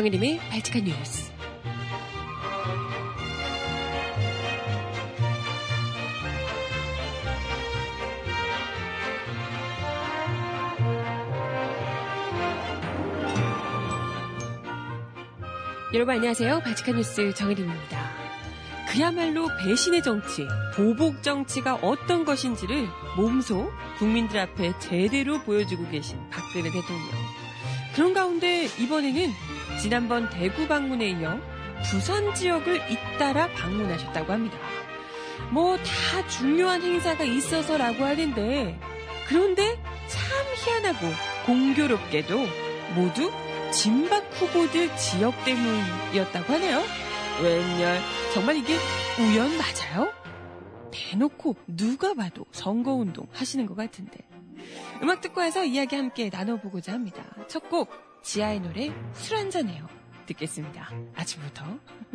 정혜림의 발칙한 뉴스. 여러분 안녕하세요. 발칙한 뉴스 정혜림입니다. 그야말로 배신의 정치, 보복 정치가 어떤 것인지를 몸소 국민들 앞에 제대로 보여주고 계신 박근혜 대통령. 그런 가운데 이번에는 지난번 대구 방문에 이어 부산 지역을 잇따라 방문하셨다고 합니다. 뭐 다 중요한 행사가 있어서라고 하는데 그런데 참 희한하고 공교롭게도 모두 진박 후보들 지역 때문이었다고 하네요. 웬열 정말 이게 우연 맞아요? 대놓고 누가 봐도 선거운동 하시는 것 같은데 음악 듣고 와서 이야기 함께 나눠보고자 합니다. 첫 곡 지아의 노래 술 한잔해요 듣겠습니다. 아침부터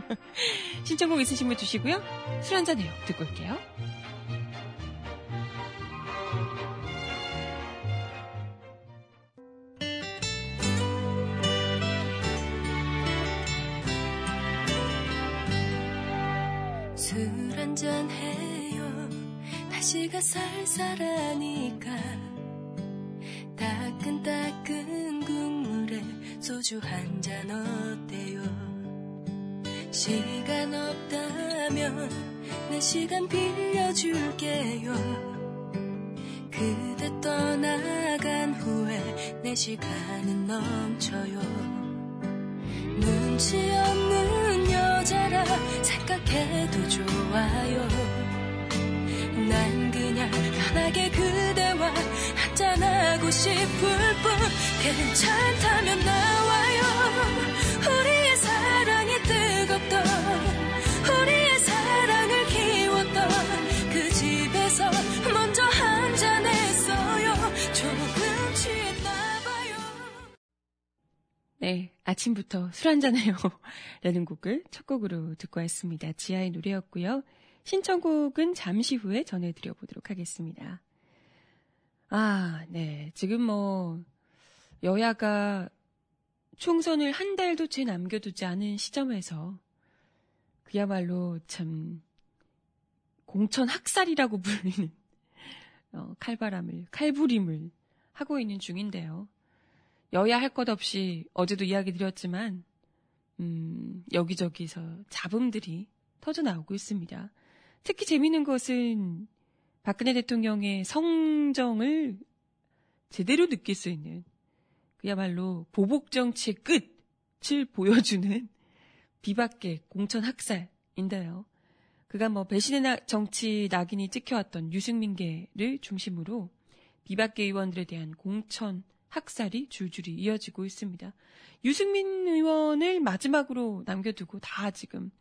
신청곡 있으신 분 주시고요. 술 한잔해요 듣고 올게요. 술 한잔 해요 날씨가 쌀쌀하니까 따끈따끈 소주 한 잔 어때요? 시간 없다면 내 시간 빌려줄게요. 그대 떠나간 후에 내 시간은 넘쳐요. 눈치 없는 여자라 생각해도 좋아요. 난 그냥 편하게 그대와 한잔하고 싶을 뿐 괜찮다면 나와요 우리의 사랑이 뜨겁던 우리의 사랑을 키웠던 그 집에서 먼저 한잔했어요 조금 취했나봐요 네, 아침부터 술 한잔해요. 라는 곡을 첫 곡으로 듣고 왔습니다. 지하의 노래였고요. 신청곡은 잠시 후에 전해드려 보도록 하겠습니다. 아, 네. 지금 뭐, 여야가 총선을 한 달도 채 남겨두지 않은 시점에서 그야말로 참 공천 학살이라고 불리는 어, 칼바람을, 칼부림을 하고 있는 중인데요. 여야 할 것 없이 어제도 이야기 드렸지만, 음, 여기저기서 잡음들이 터져 나오고 있습니다. 특히 재미있는 것은 박근혜 대통령의 성정을 제대로 느낄 수 있는 그야말로 보복 정치의 끝을 보여주는 비박계 공천 학살인데요. 그가 뭐 배신의 나, 정치 낙인이 찍혀왔던 유승민계를 중심으로 비박계 의원들에 대한 공천 학살이 줄줄이 이어지고 있습니다. 유승민 의원을 마지막으로 남겨두고 다 지금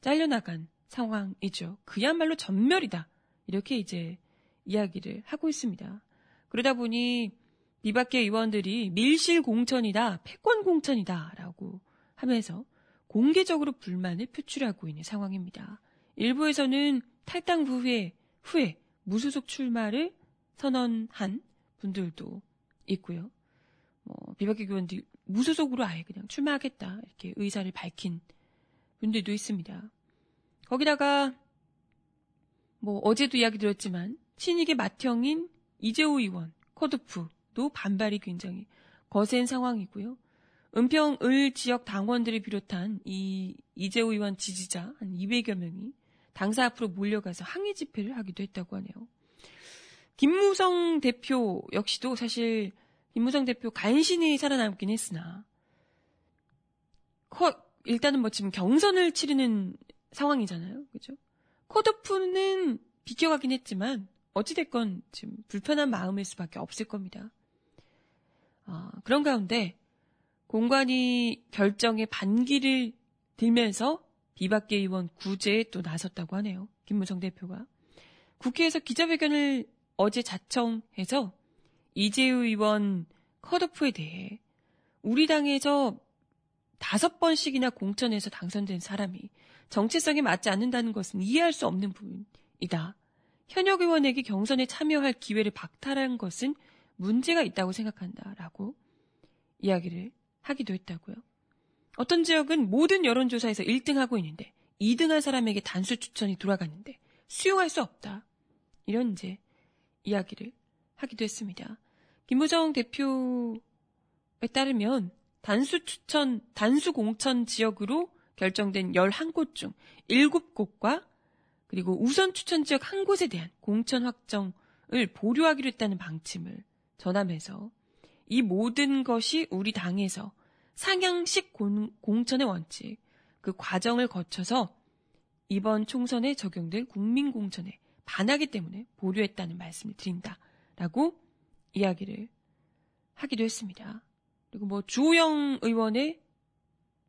잘려나간 상황이죠. 그야말로 전멸이다. 이렇게 이제 이야기를 하고 있습니다. 그러다 보니 비박계 의원들이 밀실 공천이다, 패권 공천이다 라고 하면서 공개적으로 불만을 표출하고 있는 상황입니다. 일부에서는 탈당 후에, 후에 무소속 출마를 선언한 분들도 있고요. 뭐 비박계 의원들이 무소속으로 아예 그냥 출마하겠다 이렇게 의사를 밝힌 분들도 있습니다. 거기다가 뭐 어제도 이야기 드렸지만 신익의 맏형인 이재호 의원 컷오프도 반발이 굉장히 거센 상황이고요. 은평 을 지역 당원들을 비롯한 이 이재호 의원 지지자 한 200여 명이 당사 앞으로 몰려가서 항의 집회를 하기도 했다고 하네요. 김무성 대표 역시도 사실 김무성 대표 간신히 살아남긴 했으나 컷 일단은 뭐 지금 경선을 치르는 상황이잖아요. 그죠? 컷오프는 비껴가긴 했지만 어찌됐건 지금 불편한 마음일 수밖에 없을 겁니다. 어, 그런 가운데 공관위 결정에 반기를 들면서 비박계 의원 구제에 또 나섰다고 하네요. 김무성 대표가. 국회에서 기자회견을 어제 자청해서 이재우 의원 컷오프에 대해 우리 당에서 다섯 번씩이나 공천에서 당선된 사람이 정체성에 맞지 않는다는 것은 이해할 수 없는 부분이다. 현역 의원에게 경선에 참여할 기회를 박탈한 것은 문제가 있다고 생각한다. 라고 이야기를 하기도 했다고요. 어떤 지역은 모든 여론조사에서 1등하고 있는데 2등한 사람에게 단수 추천이 돌아갔는데 수용할 수 없다. 이런 이제 이야기를 하기도 했습니다. 김무정 대표에 따르면 단수 추천, 단수 공천 지역으로 결정된 11곳 중 7곳과 그리고 우선 추천 지역 한 곳에 대한 공천 확정을 보류하기로 했다는 방침을 전하면서 이 모든 것이 우리 당에서 상향식 공, 공천의 원칙, 그 과정을 거쳐서 이번 총선에 적용될 국민공천에 반하기 때문에 보류했다는 말씀을 드린다. 라고 이야기를 하기도 했습니다. 그리고 뭐 주호영 의원의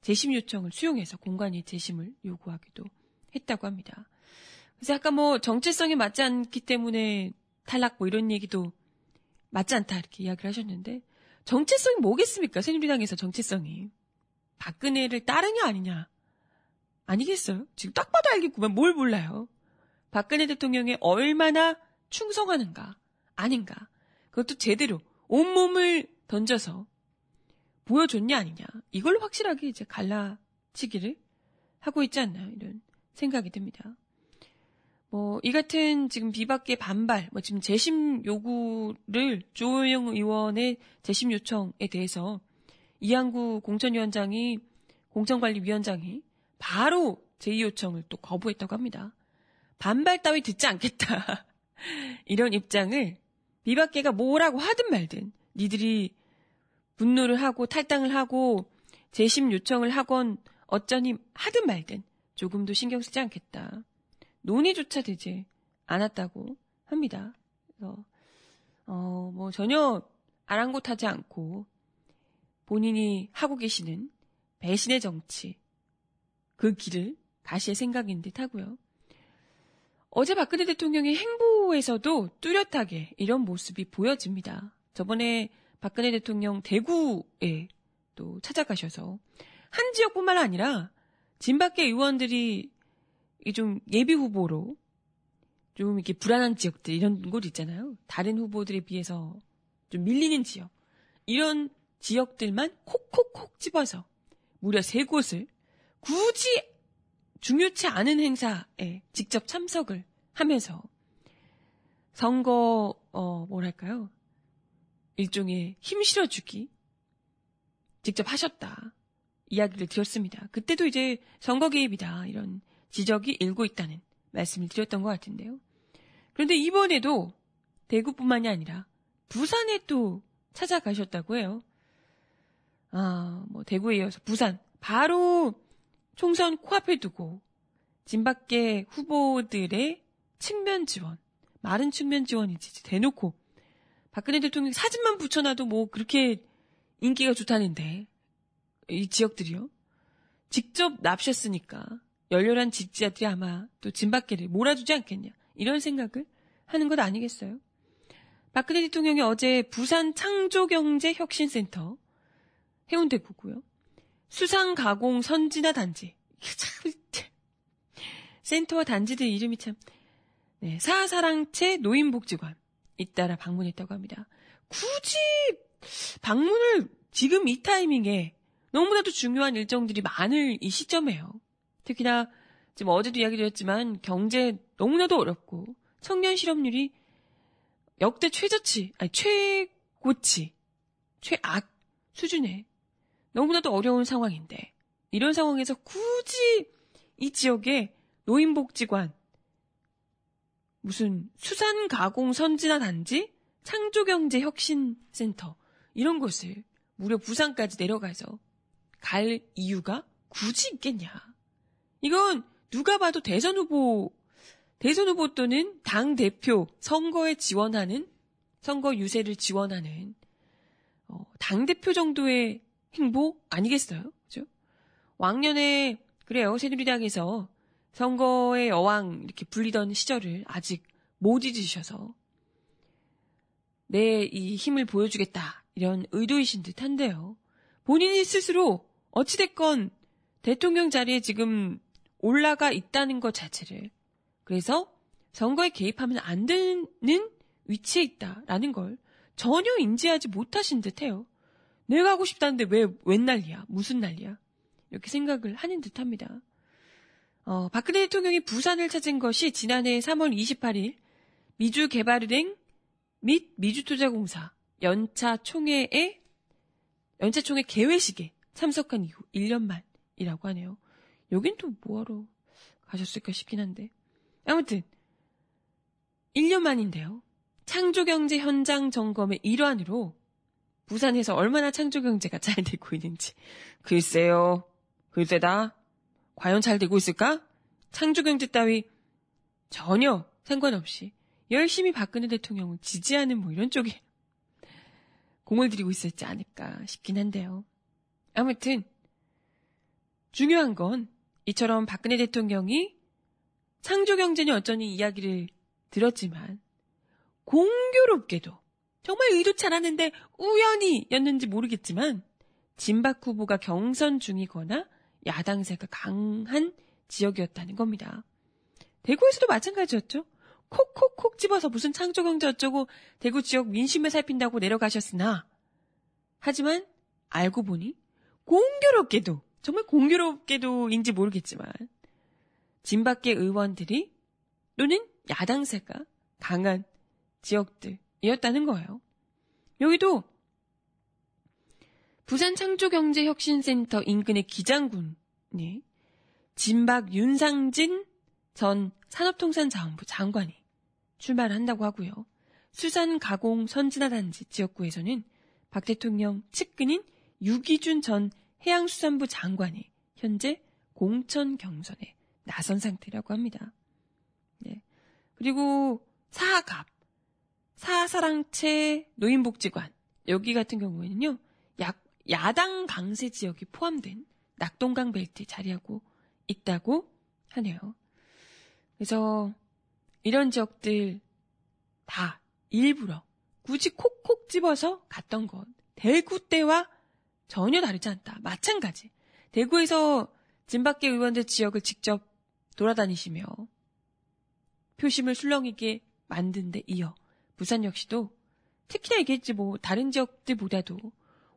재심 요청을 수용해서 공간이 재심을 요구하기도 했다고 합니다. 그래서 약간 뭐 정체성에 맞지 않기 때문에 탈락 뭐 이런 얘기도 맞지 않다 이렇게 이야기를 하셨는데 정체성이 뭐겠습니까? 새누리당에서 정체성이. 박근혜를 따르냐 아니냐. 아니겠어요? 지금 딱 봐도 알겠구만 뭘 몰라요. 박근혜 대통령에 얼마나 충성하는가 아닌가. 그것도 제대로 온몸을 던져서 보여줬냐 아니냐. 이걸 확실하게 이제 갈라치기를 하고 있지 않나 이런 생각이 듭니다. 뭐, 이 같은 지금 비박계 반발, 뭐 지금 재심 요구를 조호영 의원의 재심 요청에 대해서 이항구 공천위원장이, 공천관리위원장이 바로 제2 요청을 또 거부했다고 합니다. 반발 따위 듣지 않겠다. 이런 입장을 비박계가 뭐라고 하든 말든 니들이 분노를 하고 탈당을 하고 재심 요청을 하건 어쩌니 하든 말든 조금도 신경 쓰지 않겠다. 논의조차 되지 않았다고 합니다. 그래서 어, 뭐 전혀 아랑곳하지 않고 본인이 하고 계시는 배신의 정치 그 길을 가시의 생각인 듯 하고요. 어제 박근혜 대통령의 행보에서도 뚜렷하게 이런 모습이 보여집니다. 저번에 박근혜 대통령 대구에 또 찾아가셔서 한 지역뿐만 아니라 진밖의 의원들이 좀 예비 후보로 좀 이렇게 불안한 지역들 이런 곳 있잖아요. 다른 후보들에 비해서 좀 밀리는 지역 이런 지역들만 콕콕콕 집어서 무려 세 곳을 굳이 중요치 않은 행사에 직접 참석을 하면서 선거 어 뭐랄까요 일종의 힘 실어주기 직접 하셨다 이야기를 드렸습니다. 그때도 이제 선거 개입이다 이런 지적이 일고 있다는 말씀을 드렸던 것 같은데요. 그런데 이번에도 대구뿐만이 아니라 부산에 또 찾아가셨다고 해요. 아, 뭐 대구에 이어서 부산 바로 총선 코앞에 두고 진밖의 후보들의 측면 지원, 마른 측면 지원이지 대놓고 박근혜 대통령 사진만 붙여놔도 뭐 그렇게 인기가 좋다는데 이 지역들이요. 직접 납셨으니까 열렬한 지지자들이 아마 또 진박계를 몰아주지 않겠냐. 이런 생각을 하는 것 아니겠어요? 박근혜 대통령이 어제 부산 창조경제혁신센터 해운대구고요. 수상가공 선진화 단지. 참, 센터와 단지들 이름이 참, 네, 사사랑채 노인복지관 잇따라 방문했다고 합니다. 굳이 방문을 지금 이 타이밍에 너무나도 중요한 일정들이 많을 이 시점에요. 특히나 지금 어제도 이야기 드렸지만 경제 너무나도 어렵고 청년 실업률이 역대 최저치, 아니 최고치, 최악 수준에 너무나도 어려운 상황인데 이런 상황에서 굳이 이 지역에 노인복지관 무슨 수산 가공 선진화 단지, 창조경제 혁신 센터 이런 곳을 무려 부산까지 내려가서 갈 이유가 굳이 있겠냐? 이건 누가 봐도 대선 후보, 대선 후보 또는 당 대표 선거에 지원하는 선거 유세를 지원하는 어, 당 대표 정도의 행보 아니겠어요? 그죠? 왕년에 그래요 새누리당에서 선거의 여왕 이렇게 불리던 시절을 아직 못 잊으셔서 내 이 힘을 보여주겠다 이런 의도이신 듯한데요. 본인이 스스로 어찌됐건 대통령 자리에 지금 올라가 있다는 것 자체를 그래서 선거에 개입하면 안 되는 위치에 있다라는 걸 전혀 인지하지 못하신 듯해요. 내가 하고 싶다는데 왜 웬 난리야? 무슨 난리야? 이렇게 생각을 하는 듯 합니다. 어, 박근혜 대통령이 부산을 찾은 것이 지난해 3월 28일 미주개발은행 및 미주투자공사 연차 총회에 연차 총회 개회식에 참석한 이후 1년 만이라고 하네요. 여긴 또 뭐하러 가셨을까 싶긴 한데. 아무튼 1년 만인데요. 창조경제 현장 점검의 일환으로 부산에서 얼마나 창조경제가 잘 되고 있는지. 글쎄요. 글쎄다. 과연 잘 되고 있을까? 창조경제 따위 전혀 상관없이 열심히 박근혜 대통령을 지지하는 뭐 이런 쪽에 공을 들이고 있었지 않을까 싶긴 한데요. 아무튼 중요한 건 이처럼 박근혜 대통령이 창조경제는 어쩌니 이야기를 들었지만 공교롭게도 정말 의도치 않았는데 우연히 였는지 모르겠지만 진박 후보가 경선 중이거나 야당세가 강한 지역이었다는 겁니다. 대구에서도 마찬가지였죠. 콕콕콕 집어서 무슨 창조경제 어쩌고 대구 지역 민심을 살핀다고 내려가셨으나 하지만 알고 보니 공교롭게도 정말 공교롭게도인지 모르겠지만 진밖의 의원들이 또는 야당세가 강한 지역들이었다는 거예요. 여기도 부산 창조경제혁신센터 인근의 기장군이 진박 윤상진 전 산업통상자원부 장관이 출마를 한다고 하고요. 수산 가공 선진화 단지 지역구에서는 박 대통령 측근인 유기준 전 해양수산부 장관이 현재 공천 경선에 나선 상태라고 합니다. 네. 그리고 사갑, 사사랑채 노인복지관 여기 같은 경우에는요. 야, 야당 강세 지역이 포함된 낙동강 벨트에 자리하고 있다고 하네요. 그래서 이런 지역들 다 일부러 굳이 콕콕 집어서 갔던 것 대구 때와 전혀 다르지 않다. 마찬가지. 대구에서 진밖에 의원들 지역을 직접 돌아다니시며 표심을 술렁이게 만든 데 이어 부산 역시도 특히나 얘기했지 뭐 다른 지역들보다도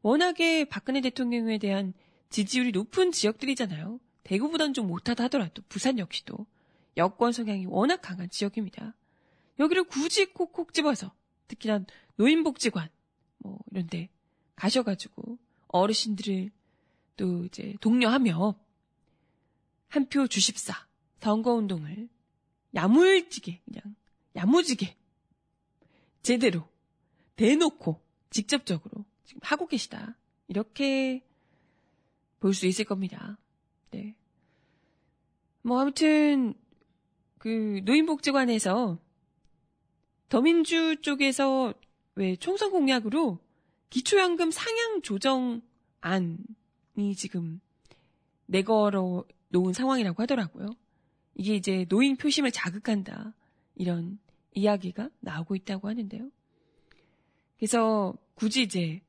워낙에 박근혜 대통령에 대한 지지율이 높은 지역들이잖아요. 대구보단 좀 못하다 하더라도 부산 역시도 여권 성향이 워낙 강한 지역입니다. 여기를 굳이 콕콕 집어서 특히나 노인복지관 뭐 이런데 가셔가지고 어르신들을 또 이제 독려하며 한 표 주십사 선거운동을 야물지게 그냥 야무지게 제대로 대놓고 직접적으로 지금 하고 계시다 이렇게 볼 수 있을 겁니다. 네. 뭐 아무튼 그 노인복지관에서 더민주 쪽에서 왜 총선 공약으로 기초연금 상향 조정안이 지금 내걸어 놓은 상황이라고 하더라고요. 이게 이제 노인 표심을 자극한다. 이런 이야기가 나오고 있다고 하는데요. 그래서 굳이 이제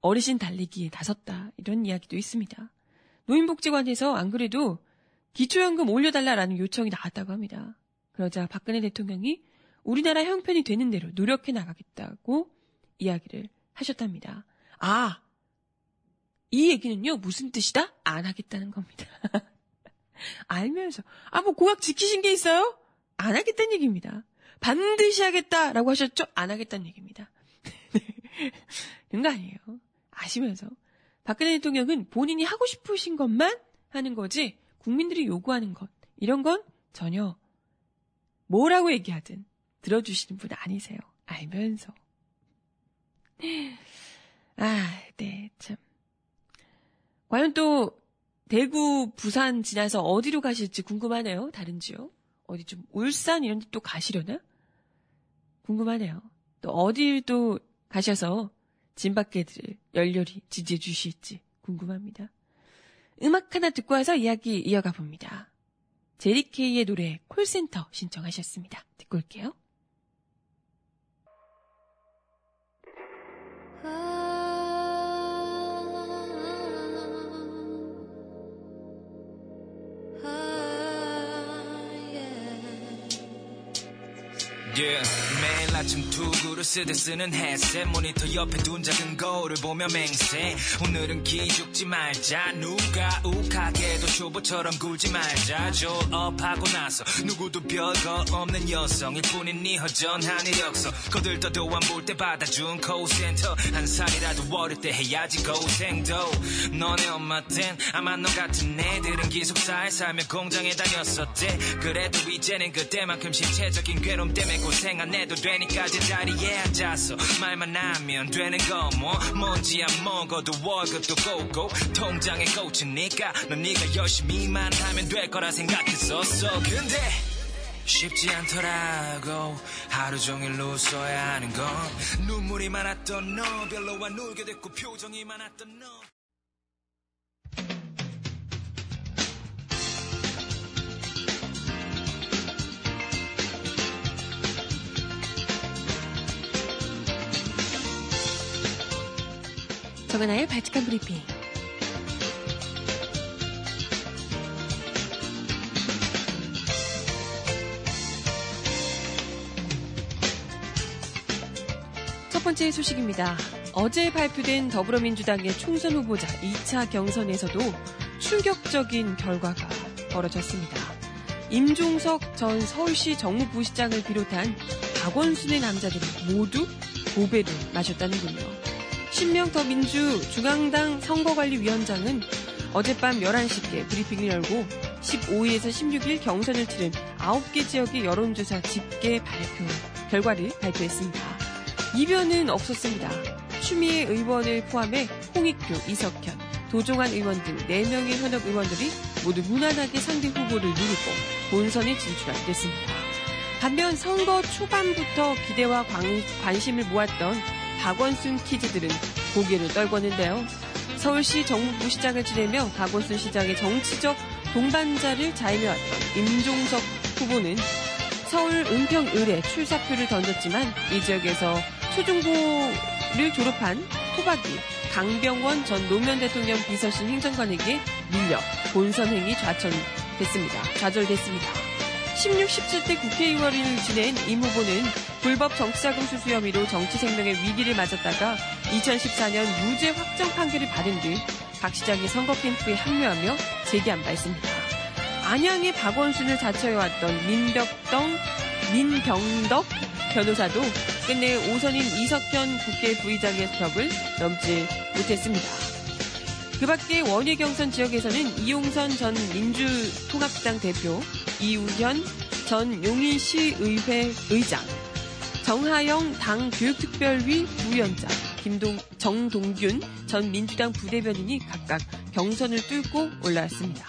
어르신 달리기에 나섰다. 이런 이야기도 있습니다. 노인복지관에서 안 그래도 기초연금 올려달라라는 요청이 나왔다고 합니다. 그러자 박근혜 대통령이 우리나라 형편이 되는 대로 노력해 나가겠다고 이야기를 하셨답니다. 아, 이 얘기는요, 무슨 뜻이다? 안 하겠다는 겁니다. 알면서. 아, 뭐 공약 지키신 게 있어요? 안 하겠다는 얘기입니다. 반드시 하겠다라고 하셨죠? 안 하겠다는 얘기입니다. 그런 거 아니에요. 아시면서. 박근혜 대통령은 본인이 하고 싶으신 것만 하는 거지, 국민들이 요구하는 것, 이런 건 전혀 뭐라고 얘기하든 들어주시는 분 아니세요. 알면서. 아, 네, 참. 과연 또 대구, 부산 지나서 어디로 가실지 궁금하네요. 다른 지역. 어디 좀 울산 이런 데 또 가시려나? 궁금하네요. 또 어딜 또 가셔서 진밖에들 열렬히 지지해 주실지 궁금합니다. 음악 하나 듣고 와서 이야기 이어가 봅니다. 제리케이의 노래 콜센터 신청하셨습니다. 듣고 올게요. Yeah. 아침 두구를 쓰듯 쓰는 햇셋 모니터 옆에 둔 작은 거울을 보며 맹세. 오늘은 기죽지 말자. 누가 욱하게도 쇼보처럼 굴지 말자. 졸업하고 나서 누구도 별거 없는 여성일 뿐인 네 허전한 이력서. 거들떠도 안 볼 때 받아준 코센터 한 살이라도 어릴 때 해야지 고생도. 너네 엄마 땐 아마 너 같은 애들은 기숙사에 살며 공장에 다녔었대. 그래도 이제는 그때만큼 신체적인 괴로움 때문에 고생 안 해도 되니 까 제자리에 앉아서 말만 하면 되는 거 뭐. 뭔지 안 먹어도 월급도 고고. 통장에 꽂히니까 넌 네가 열심히만 하면 될 거라 생각했었어. 근데 쉽지 않더라고. 하루 종일 웃어야 하는 건 눈물이 많았던 너 별로 안 울게 됐고 표정이 많았던 너 정은아의 발칙한 브리핑. 첫 번째 소식입니다. 어제 발표된 더불어민주당의 총선 후보자 2차 경선에서도 충격적인 결과가 벌어졌습니다. 임종석 전 서울시 정무부시장을 비롯한 박원순의 남자들이 모두 고배를 마셨다는군요. 신명 더 민주 중앙당 선거관리위원장은 어젯밤 11시께 브리핑을 열고 15일에서 16일 경선을 치른 9개 지역의 여론조사 집계 발표 결과를 발표했습니다. 이변은 없었습니다. 추미애 의원을 포함해 홍익표, 이석현, 도종환 의원 등 4명의 현역 의원들이 모두 무난하게 상대 후보를 누르고 본선에 진출했습니다. 반면 선거 초반부터 기대와 관, 심을 모았던 박원순 키즈들은 고개를 떨궜는데요. 서울시 정무부시장을 지내며 박원순 시장의 정치적 동반자를 자임해왔던 임종석 후보는 서울 은평 을에 출사표를 던졌지만 이 지역에서 초중고를 졸업한 토박이 강병원 전 노무현 대통령 비서실 행정관에게 밀려 본선행이 좌천됐습니다. 좌절됐습니다. 16, 17대 국회의원을 지낸 임 후보는 불법 정치자금 수수 혐의로 정치 생명의 위기를 맞았다가 2014년 무죄 확정 판결을 받은 뒤 박 시장이 선거 캠프에 합류하며 재기한 바 있습니다. 안양의 박원순을 자처해왔던 민벽동, 민병덕 변호사도 끝내 오선인 이석현 국회 부의장의 벽을 넘지 못했습니다. 그 밖에 원예 경선 지역에서는 이용선 전 민주통합당 대표, 이우현 전 용인시의회 의장, 정하영 당 교육특별위 부위원장, 김동, 정동균 전 민주당 부대변인이 각각 경선을 뚫고 올라왔습니다.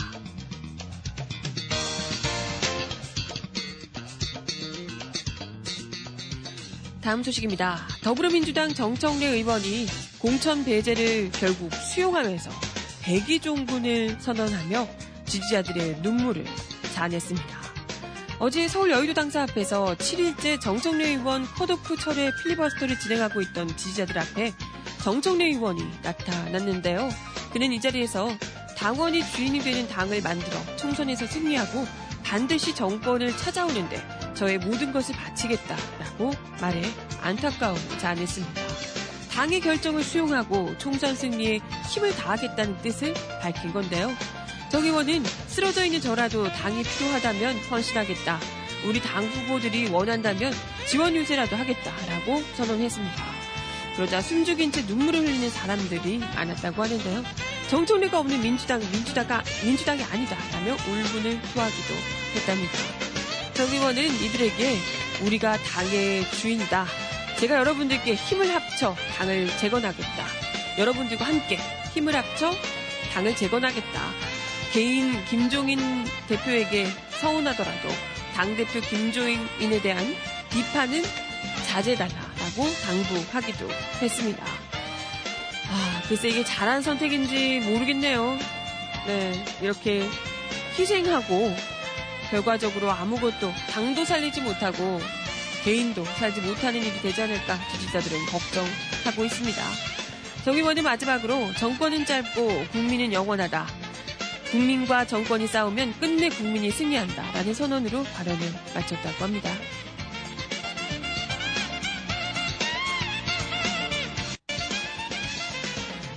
다음 소식입니다. 더불어민주당 정청래 의원이 공천 배제를 결국 수용하면서 백의종군을 선언하며 지지자들의 눈물을 자아냈습니다. 어제 서울 여의도 당사 앞에서 7일째 정청래 의원 컷오프 철회 필리버스터를 진행하고 있던 지지자들 앞에 정청래 의원이 나타났는데요. 그는 이 자리에서 당원이 주인이 되는 당을 만들어 총선에서 승리하고 반드시 정권을 찾아오는데 저의 모든 것을 바치겠다라고 말해 안타까움을 자아냈습니다. 당의 결정을 수용하고 총선 승리에 힘을 다하겠다는 뜻을 밝힌 건데요. 정 의원은 쓰러져 있는 저라도 당이 필요하다면 헌신하겠다. 우리 당 후보들이 원한다면 지원 유세라도 하겠다라고 선언했습니다. 그러자 숨죽인 채 눈물을 흘리는 사람들이 많았다고 하는데요. 정청래가 없는 민주당, 민주당가, 민주당이 아니다라며 울분을 토하기도 했답니다. 정 의원은 이들에게 우리가 당의 주인이다. 제가 여러분들께 힘을 합쳐 당을 재건하겠다. 여러분들과 함께 힘을 합쳐 당을 재건하겠다. 개인 김종인 대표에게 서운하더라도 당대표 김종인에 대한 비판은 자제달라라고 당부하기도 했습니다. 아, 글쎄 이게 잘한 선택인지 모르겠네요. 네, 이렇게 희생하고 결과적으로 아무것도 당도 살리지 못하고 개인도 살지 못하는 일이 되지 않을까 지지자들은 걱정하고 있습니다. 정의원의 마지막으로 정권은 짧고 국민은 영원하다. 국민과 정권이 싸우면 끝내 국민이 승리한다라는 선언으로 발언을 마쳤다고 합니다.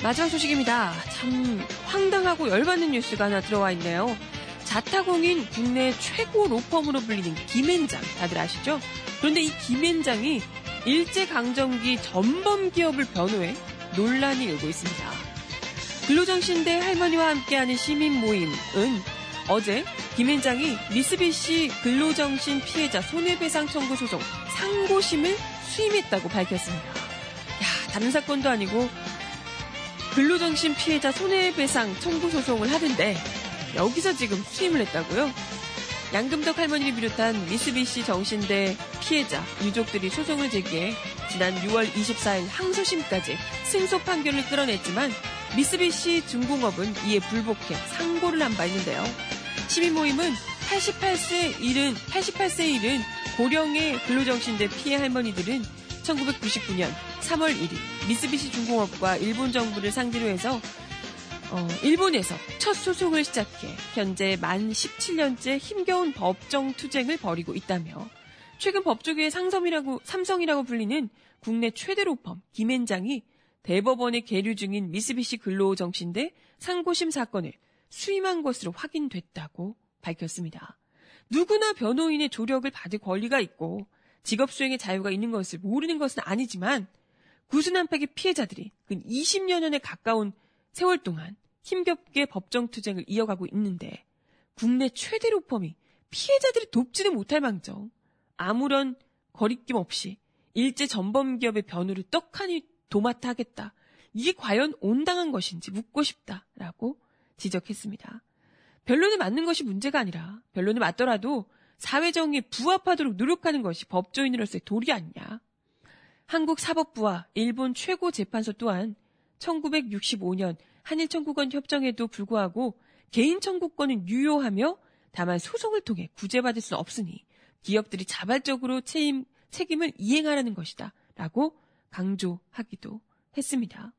마지막 소식입니다. 참 황당하고 열받는 뉴스가 하나 들어와 있네요. 자타공인 국내 최고 로펌으로 불리는 김앤장 다들 아시죠? 그런데 이 김앤장이 일제강점기 전범 기업을 변호해 논란이 일고 있습니다. 근로정신대 할머니와 함께하는 시민 모임은 어제 김앤장이 미쓰비시 근로정신 피해자 손해배상 청구 소송 상고심을 수임했다고 밝혔습니다. 야, 다른 사건도 아니고 근로정신 피해자 손해배상 청구 소송을 하던데 여기서 지금 수임을 했다고요? 양금덕 할머니를 비롯한 미쓰비시 정신대 피해자 유족들이 소송을 제기해 지난 6월 24일 항소심까지 승소 판결을 끌어냈지만 미쓰비시 중공업은 이에 불복해 상고를 한 바 있는데요. 시민 모임은 88세 일은 88세 일은 고령의 근로정신대 피해 할머니들은 1999년 3월 1일 미쓰비시 중공업과 일본 정부를 상대로 해서 어, 일본에서 첫 소송을 시작해 현재 만 17년째 힘겨운 법정 투쟁을 벌이고 있다며 최근 법조계의 상섬이라고 삼성이라고 불리는 국내 최대 로펌 김앤장이 대법원에 계류 중인 미쓰비시 근로정신대 상고심 사건을 수임한 것으로 확인됐다고 밝혔습니다. 누구나 변호인의 조력을 받을 권리가 있고 직업 수행의 자유가 있는 것을 모르는 것은 아니지만 구순한팩의 피해자들이 근 20여 년에 가까운 세월 동안 힘겹게 법정 투쟁을 이어가고 있는데 국내 최대 로펌이 피해자들이 돕지는 못할 망정 아무런 거리낌 없이 일제 전범 기업의 변호를 떡하니 도맡아 하겠다. 이게 과연 온당한 것인지 묻고 싶다라고 지적했습니다. 변론에 맞는 것이 문제가 아니라 변론에 맞더라도 사회정의에 부합하도록 노력하는 것이 법조인으로서의 도리 아니냐. 한국 사법부와 일본 최고 재판소 또한 1965년 한일 청구권 협정에도 불구하고 개인 청구권은 유효하며 다만 소송을 통해 구제받을 수는 없으니 기업들이 자발적으로 책임, 책임을 이행하라는 것이다. 라고 강조하기도 했습니다.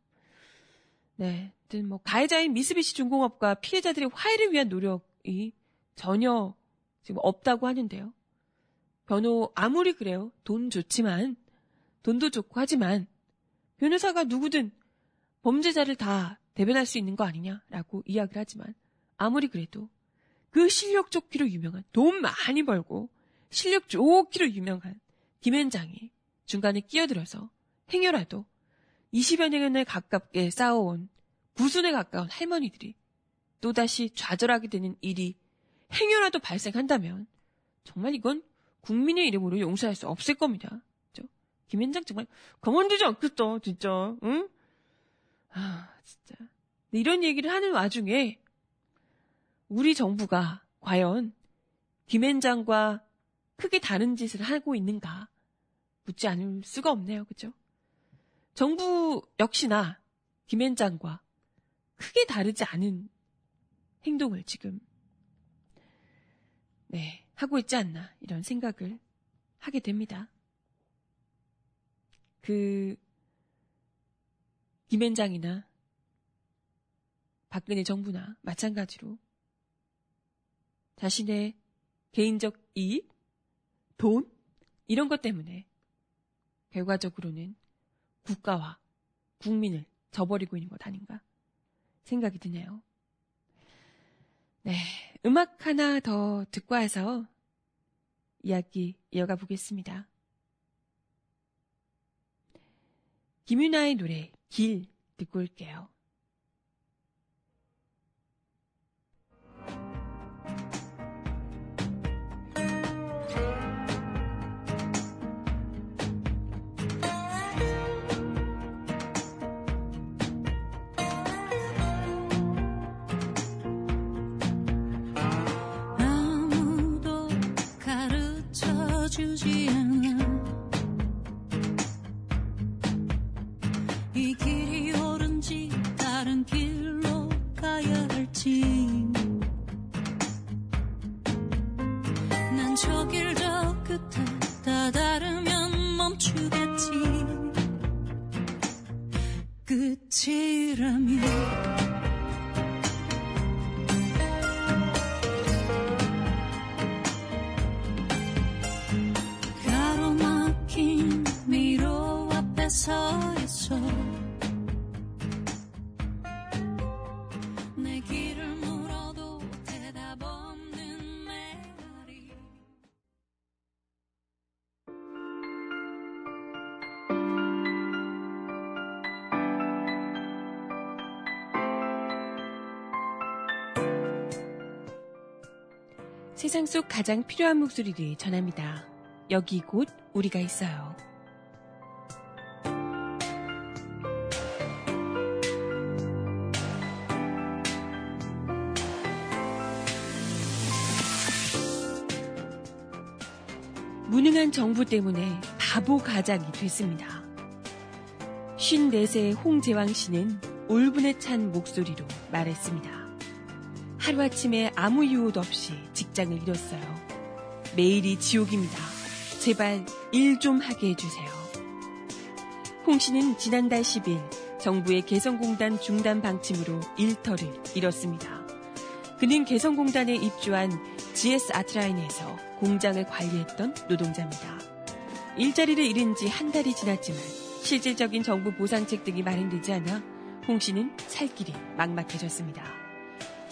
네. 뭐, 가해자인 미쓰비시 중공업과 피해자들의 화해를 위한 노력이 전혀 지금 없다고 하는데요. 변호, 아무리 그래요. 돈 좋지만, 돈도 좋고 하지만, 변호사가 누구든 범죄자를 다 대변할 수 있는 거 아니냐라고 이야기를 하지만, 아무리 그래도 그 실력 좋기로 유명한, 돈 많이 벌고, 실력 좋기로 유명한 김현장이 중간에 끼어들어서 행여라도 20여 년에 가깝게 싸워온 구순에 가까운 할머니들이 또다시 좌절하게 되는 일이 행여라도 발생한다면 정말 이건 국민의 이름으로 용서할 수 없을 겁니다. 그죠? 김현장 정말 가만두지 않겠다, 진짜. 응? 아, 진짜. 이런 얘기를 하는 와중에 우리 정부가 과연 김현장과 크게 다른 짓을 하고 있는가 묻지 않을 수가 없네요. 그죠? 정부 역시나 김현장과 크게 다르지 않은 행동을 지금 네, 하고 있지 않나 이런 생각을 하게 됩니다. 그 김현장이나 박근혜 정부나 마찬가지로 자신의 개인적 이익, 돈 이런 것 때문에 결과적으로는 국가와 국민을 저버리고 있는 것 아닌가 생각이 드네요. 네, 음악 하나 더 듣고 와서 이야기 이어가 보겠습니다. 김윤아의 노래 길 듣고 올게요. 세상 속 가장 필요한 목소리를 전합니다. 여기 곧 우리가 있어요. 무능한 정부 때문에 바보 가작이 됐습니다. 54세 홍재왕 씨는 울분에 찬 목소리로 말했습니다. 하루아침에 아무 이유도 없이 직장을 잃었어요. 매일이 지옥입니다. 제발 일 좀 하게 해주세요. 홍 씨는 지난달 10일 정부의 개성공단 중단 방침으로 일터를 잃었습니다. 그는 개성공단에 입주한 GS 아트라인에서 공장을 관리했던 노동자입니다. 일자리를 잃은 지 한 달이 지났지만 실질적인 정부 보상책 등이 마련되지 않아 홍 씨는 살 길이 막막해졌습니다.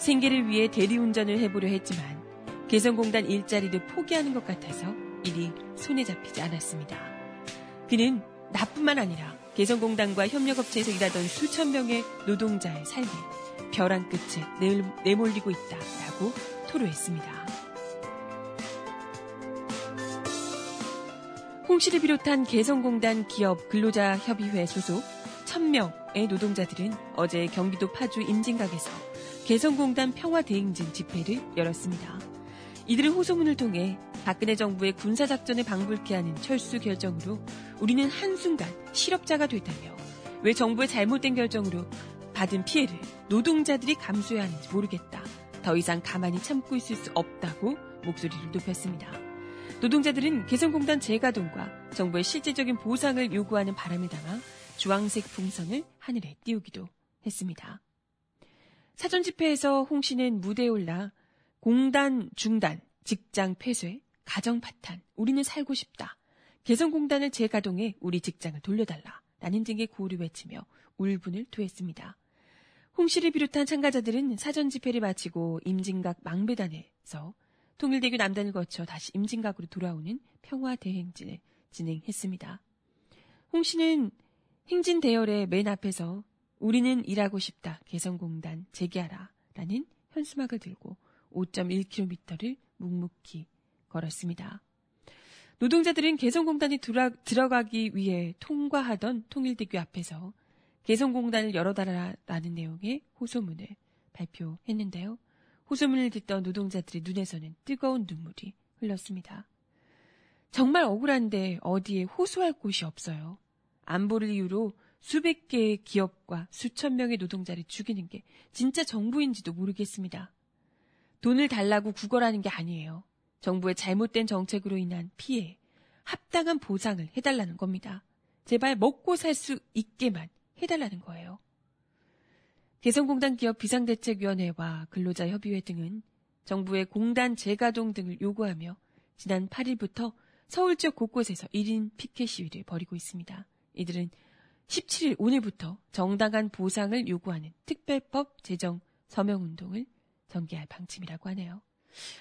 생계를 위해 대리운전을 해보려 했지만 개성공단 일자리를 포기하는 것 같아서 일이 손에 잡히지 않았습니다. 그는 나뿐만 아니라 개성공단과 협력업체에서 일하던 수천 명의 노동자의 삶이 벼랑 끝에 내몰리고 있다라고 토로했습니다. 홍 씨를 비롯한 개성공단 기업 근로자협의회 소속 1000명의 노동자들은 어제 경기도 파주 임진각에서 개성공단 평화대행진 집회를 열었습니다. 이들은 호소문을 통해 박근혜 정부의 군사작전을 방불케 하는 철수 결정으로 우리는 한순간 실업자가 됐다며 왜 정부의 잘못된 결정으로 받은 피해를 노동자들이 감수해야 하는지 모르겠다. 더 이상 가만히 참고 있을 수 없다고 목소리를 높였습니다. 노동자들은 개성공단 재가동과 정부의 실질적인 보상을 요구하는 바람을 담아 주황색 풍선을 하늘에 띄우기도 했습니다. 사전 집회에서 홍 씨는 무대에 올라 공단 중단, 직장 폐쇄, 가정 파탄, 우리는 살고 싶다. 개성공단을 재가동해 우리 직장을 돌려달라. 라는 등의 구호를 외치며 울분을 토했습니다. 홍 씨를 비롯한 참가자들은 사전 집회를 마치고 임진각 망배단에서 통일대교 남단을 거쳐 다시 임진각으로 돌아오는 평화 대행진을 진행했습니다. 홍 씨는 행진 대열의 맨 앞에서 우리는 일하고 싶다 개성공단 재개하라 라는 현수막을 들고 5.1km를 묵묵히 걸었습니다. 노동자들은 개성공단이 들어, 들어가기 위해 통과하던 통일대교 앞에서 개성공단을 열어달라라는 내용의 호소문을 발표했는데요. 호소문을 듣던 노동자들의 눈에서는 뜨거운 눈물이 흘렀습니다. 정말 억울한데 어디에 호소할 곳이 없어요. 안보를 이유로 수백 개의 기업과 수천 명의 노동자를 죽이는 게 진짜 정부인지도 모르겠습니다. 돈을 달라고 구걸하는 게 아니에요. 정부의 잘못된 정책으로 인한 피해, 합당한 보상을 해달라는 겁니다. 제발 먹고 살 수 있게만 해달라는 거예요. 개성공단 기업 비상대책위원회와 근로자협의회 등은 정부의 공단 재가동 등을 요구하며 지난 8일부터 서울 지역 곳곳에서 1인 피켓 시위를 벌이고 있습니다. 이들은 17일 오늘부터 정당한 보상을 요구하는 특별법 제정 서명 운동을 전개할 방침이라고 하네요.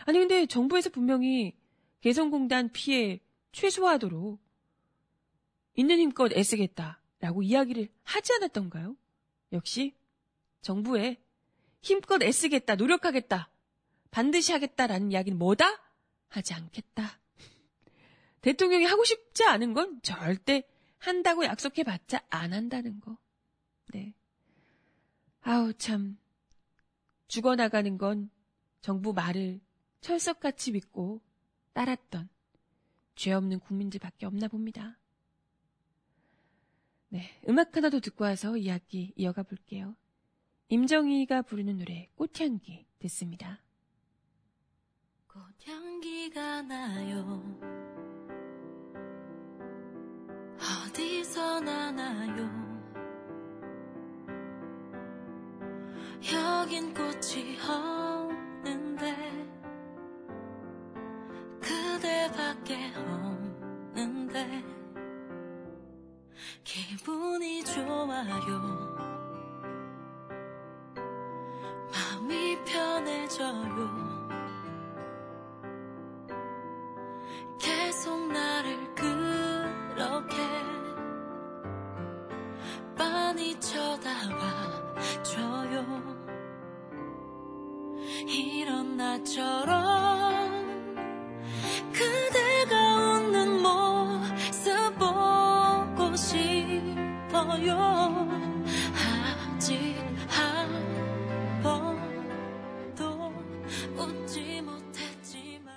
아니 근데 정부에서 분명히 개성공단 피해 최소화하도록 있는 힘껏 애쓰겠다라고 이야기를 하지 않았던가요? 역시 정부에 힘껏 애쓰겠다, 노력하겠다, 반드시 하겠다라는 이야기는 뭐다? 하지 않겠다. 대통령이 하고 싶지 않은 건 절대 한다고 약속해봤자 안 한다는 거. 네. 아우, 참. 죽어나가는 건 정부 말을 철석같이 믿고 따랐던 죄 없는 국민들밖에 없나 봅니다. 네. 음악 하나 더 듣고 와서 이야기 이어가 볼게요. 임정희가 부르는 노래 꽃향기 듣습니다. 꽃향기가 나요. 어디서 나나요? 여긴 꽃이 없는데 그대밖에 없는데 기분이 좋아요. 편해져요. 것처럼 그대가 웃는 모습 보고 싶어요. 아직 한 번도 웃지 못했지만.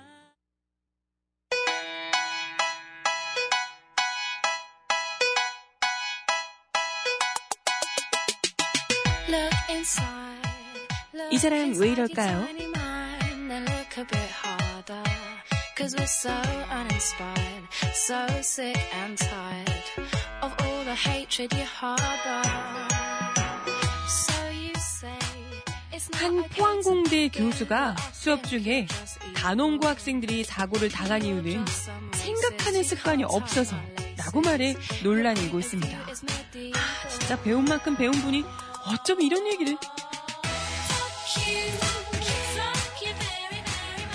이 사람 왜 이럴까요? Cause we're so uninspired, so sick and tired of all the hatred you harbor. So you say it's not 한 포항공대 교수가 수업 중에 단원고 학생들이 사고를 당한 이유는 생각하는 습관이 없어서 라고 말해 논란이 일고 있습니다. 아, 진짜 배운 만큼 배운 분이 어쩜 이런 얘기를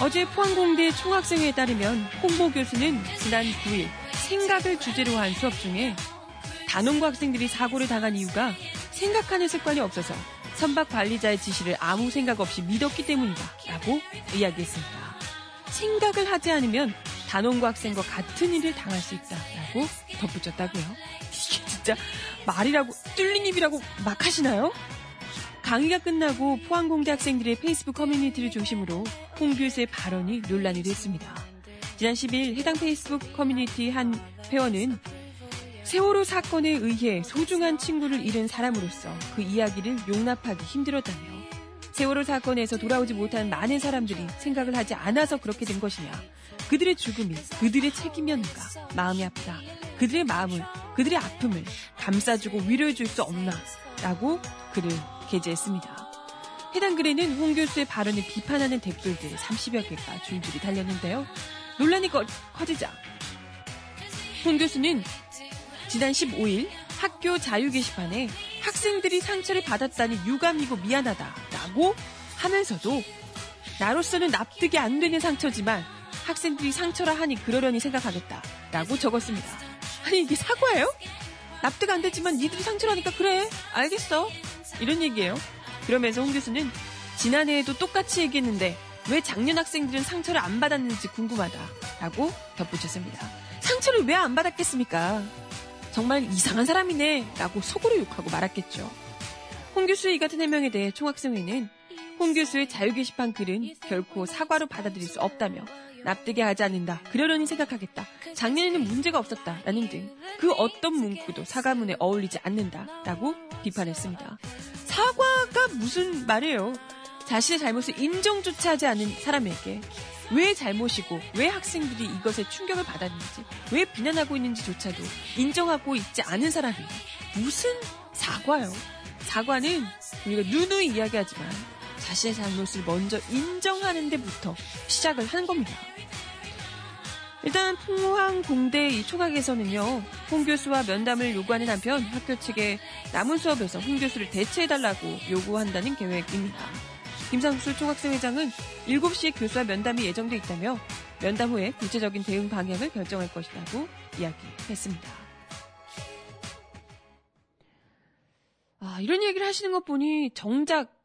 어제 포항공대 총학생회에 따르면 홍보 교수는 지난 9일 생각을 주제로 한 수업 중에 단원고 학생들이 사고를 당한 이유가 생각하는 습관이 없어서 선박 관리자의 지시를 아무 생각 없이 믿었기 때문이다 라고 이야기했습니다. 생각을 하지 않으면 단원고 학생과 같은 일을 당할 수 있다 라고 덧붙였다고요. 이게 진짜 말이라고 뚫린 입이라고 막 하시나요? 강의가 끝나고 포항공대 학생들의 페이스북 커뮤니티를 중심으로 홍 교수의 발언이 논란이 됐습니다. 지난 10일 해당 페이스북 커뮤니티 한 회원은 세월호 사건에 의해 소중한 친구를 잃은 사람으로서 그 이야기를 용납하기 힘들었다며 세월호 사건에서 돌아오지 못한 많은 사람들이 생각을 하지 않아서 그렇게 된 것이냐. 그들의 죽음이 그들의 책임이었는가. 마음이 아프다. 그들의 마음을 그들의 아픔을 감싸주고 위로해줄 수 없나. 라고 글을 게재했습니다. 해당 글에는 홍 교수의 발언을 비판하는 댓글들 30여 개가 줄줄이 달렸는데요. 논란이 꺼- 커지자 홍 교수는 지난 15일 학교 자유 게시판에 학생들이 상처를 받았다니 유감이고 미안하다라고 하면서도 나로서는 납득이 안 되는 상처지만 학생들이 상처라 하니 그러려니 생각하겠다라고 적었습니다. 아니 이게 사과예요? 납득 안 되지만 니들이 상처라니까 그래 알겠어 이런 얘기예요. 그러면서 홍 교수는 지난해에도 똑같이 얘기했는데 왜 작년 학생들은 상처를 안 받았는지 궁금하다라고 덧붙였습니다. 상처를 왜 안 받았겠습니까? 정말 이상한 사람이네 라고 속으로 욕하고 말았겠죠. 홍 교수의 이 같은 해명에 대해 총학생회는 홍 교수의 자유 게시판 글은 결코 사과로 받아들일 수 없다며 납득이 하지 않는다. 그러려니 생각하겠다. 작년에는 문제가 없었다. 라는 등 그 어떤 문구도 사과문에 어울리지 않는다. 라고 비판했습니다. 사과가 무슨 말이에요. 자신의 잘못을 인정조차 하지 않은 사람에게 왜 잘못이고 왜 학생들이 이것에 충격을 받았는지 왜 비난하고 있는지조차도 인정하고 있지 않은 사람이 무슨 사과요? 사과는 우리가 누누이 이야기하지만 자신의 잘못을 먼저 인정하는 데부터 시작을 하는 겁니다. 일단 포항 공대 이 초각에서는요 홍 교수와 면담을 요구하는 한편 학교 측에 남은 수업에서 홍 교수를 대체해달라고 요구한다는 계획입니다. 김상수 총학생 회장은 7시에 교수와 면담이 예정돼 있다며 면담 후에 구체적인 대응 방향을 결정할 것이라고 이야기했습니다. 아, 이런 얘기를 하시는 것 보니 정작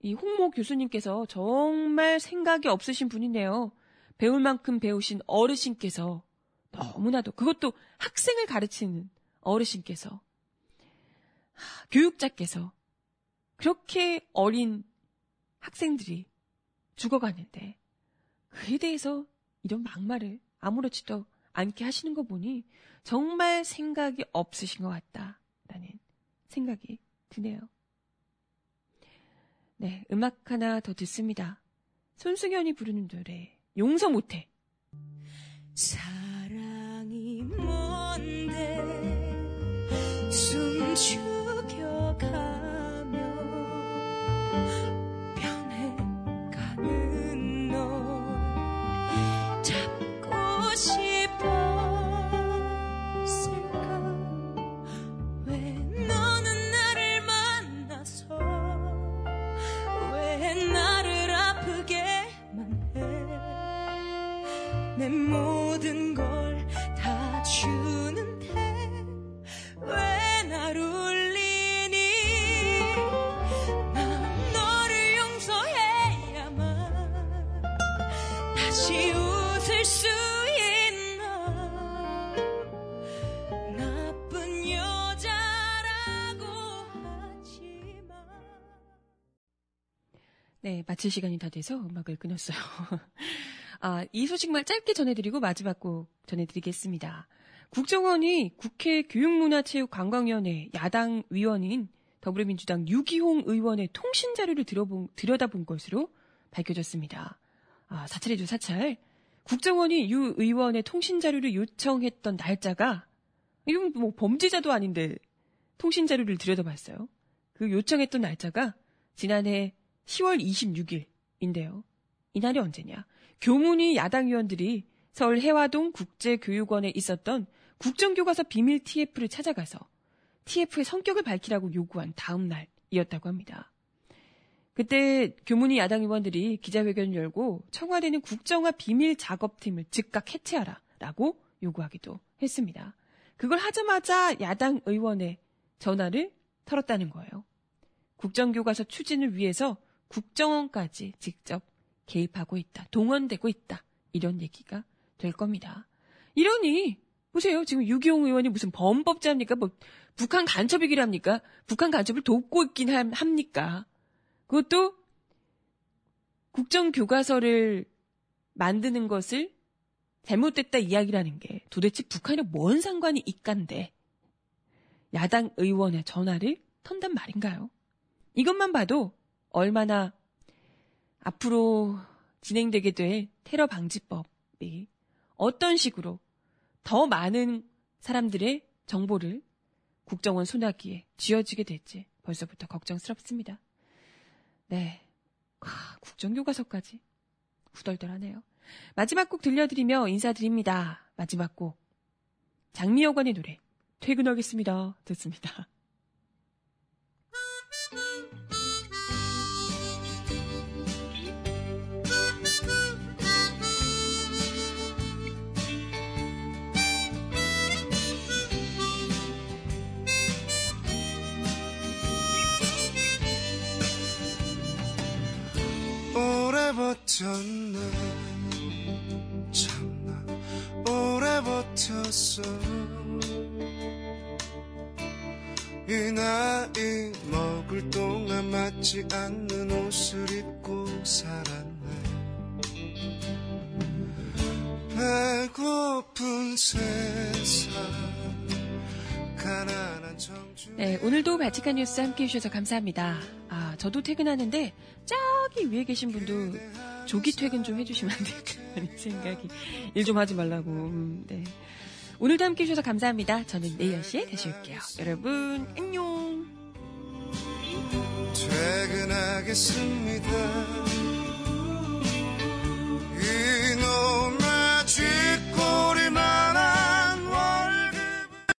이 홍모 교수님께서 정말 생각이 없으신 분이네요. 배울 만큼 배우신 어르신께서 너무나도 그것도 학생을 가르치는 어르신께서 하, 교육자께서 그렇게 어린 학생들이 죽어가는데 그에 대해서 이런 막말을 아무렇지도 않게 하시는 거 보니 정말 생각이 없으신 것 같다라는 생각이 드네요. 네, 음악 하나 더 듣습니다. 손승연이 부르는 노래 용서 못해. 사랑이 뭔데 숨 죽여가 내 모든 걸 다 주는데 왜 날 울리니? 난 너를 용서해야만 다시 웃을 수 있나? 나쁜 여자라고 하지만. 네, 마칠 시간이 다 돼서 음악을 끊었어요. 아, 이 소식만 짧게 전해드리고 마지막 곡 전해드리겠습니다. 국정원이 국회 교육문화체육관광위원회 야당 위원인 더불어민주당 유기홍 의원의 통신 자료를 들어본, 들여다본 것으로 밝혀졌습니다. 아, 사찰이죠, 사찰. 국정원이 유 의원의 통신 자료를 요청했던 날짜가 이건 뭐 범죄자도 아닌데 통신 자료를 들여다봤어요. 그 요청했던 날짜가 지난해 10월 26일인데요. 이날이 언제냐? 교문위 야당 의원들이 서울 해화동 국제교육원에 있었던 국정교과서 비밀 TF를 찾아가서 TF의 성격을 밝히라고 요구한 다음 날이었다고 합니다. 그때 교문위 야당 의원들이 기자회견을 열고 청와대는 국정화 비밀 작업팀을 즉각 해체하라라고 요구하기도 했습니다. 그걸 하자마자 야당 의원의 전화를 털었다는 거예요. 국정교과서 추진을 위해서 국정원까지 직접 개입하고 있다. 동원되고 있다. 이런 얘기가 될 겁니다. 이러니 보세요. 지금 유기용 의원이 무슨 범법자입니까? 뭐 북한 간첩이기랍니까? 북한 간첩을 돕고 있긴 합니까? 그것도 국정 교과서를 만드는 것을 잘못됐다 이야기라는 게 도대체 북한이랑 뭔 상관이 있간데 야당 의원의 전화를 턴단 말인가요? 이것만 봐도 얼마나 앞으로 진행되게 될 테러 방지법이 어떤 식으로 더 많은 사람들의 정보를 국정원 소나기에 쥐어지게 될지 벌써부터 걱정스럽습니다. 네. 아, 국정교과서까지 후덜덜하네요. 마지막 곡 들려드리며 인사드립니다. 마지막 곡. 장미여관의 노래. 퇴근하겠습니다. 듣습니다. 버텼네. 참나 오래 버텼어. 이 나이 먹을 동안 맞지 않는 옷을 입고 살았네. 배고픈 세상 가난한 청춘 네, 오늘도 바티칸 뉴스 함께 해 주셔서 감사합니다. 저도 퇴근하는데 저기 위에 계신 분도 조기 퇴근 좀 해주시면 안 될까 하는 생각이 일 좀 하지 말라고 음, 네. 오늘도 함께 해주셔서 감사합니다. 저는 내일 10시에 다시 올게요. 여러분 안녕 퇴근하겠습니다 이놈의 집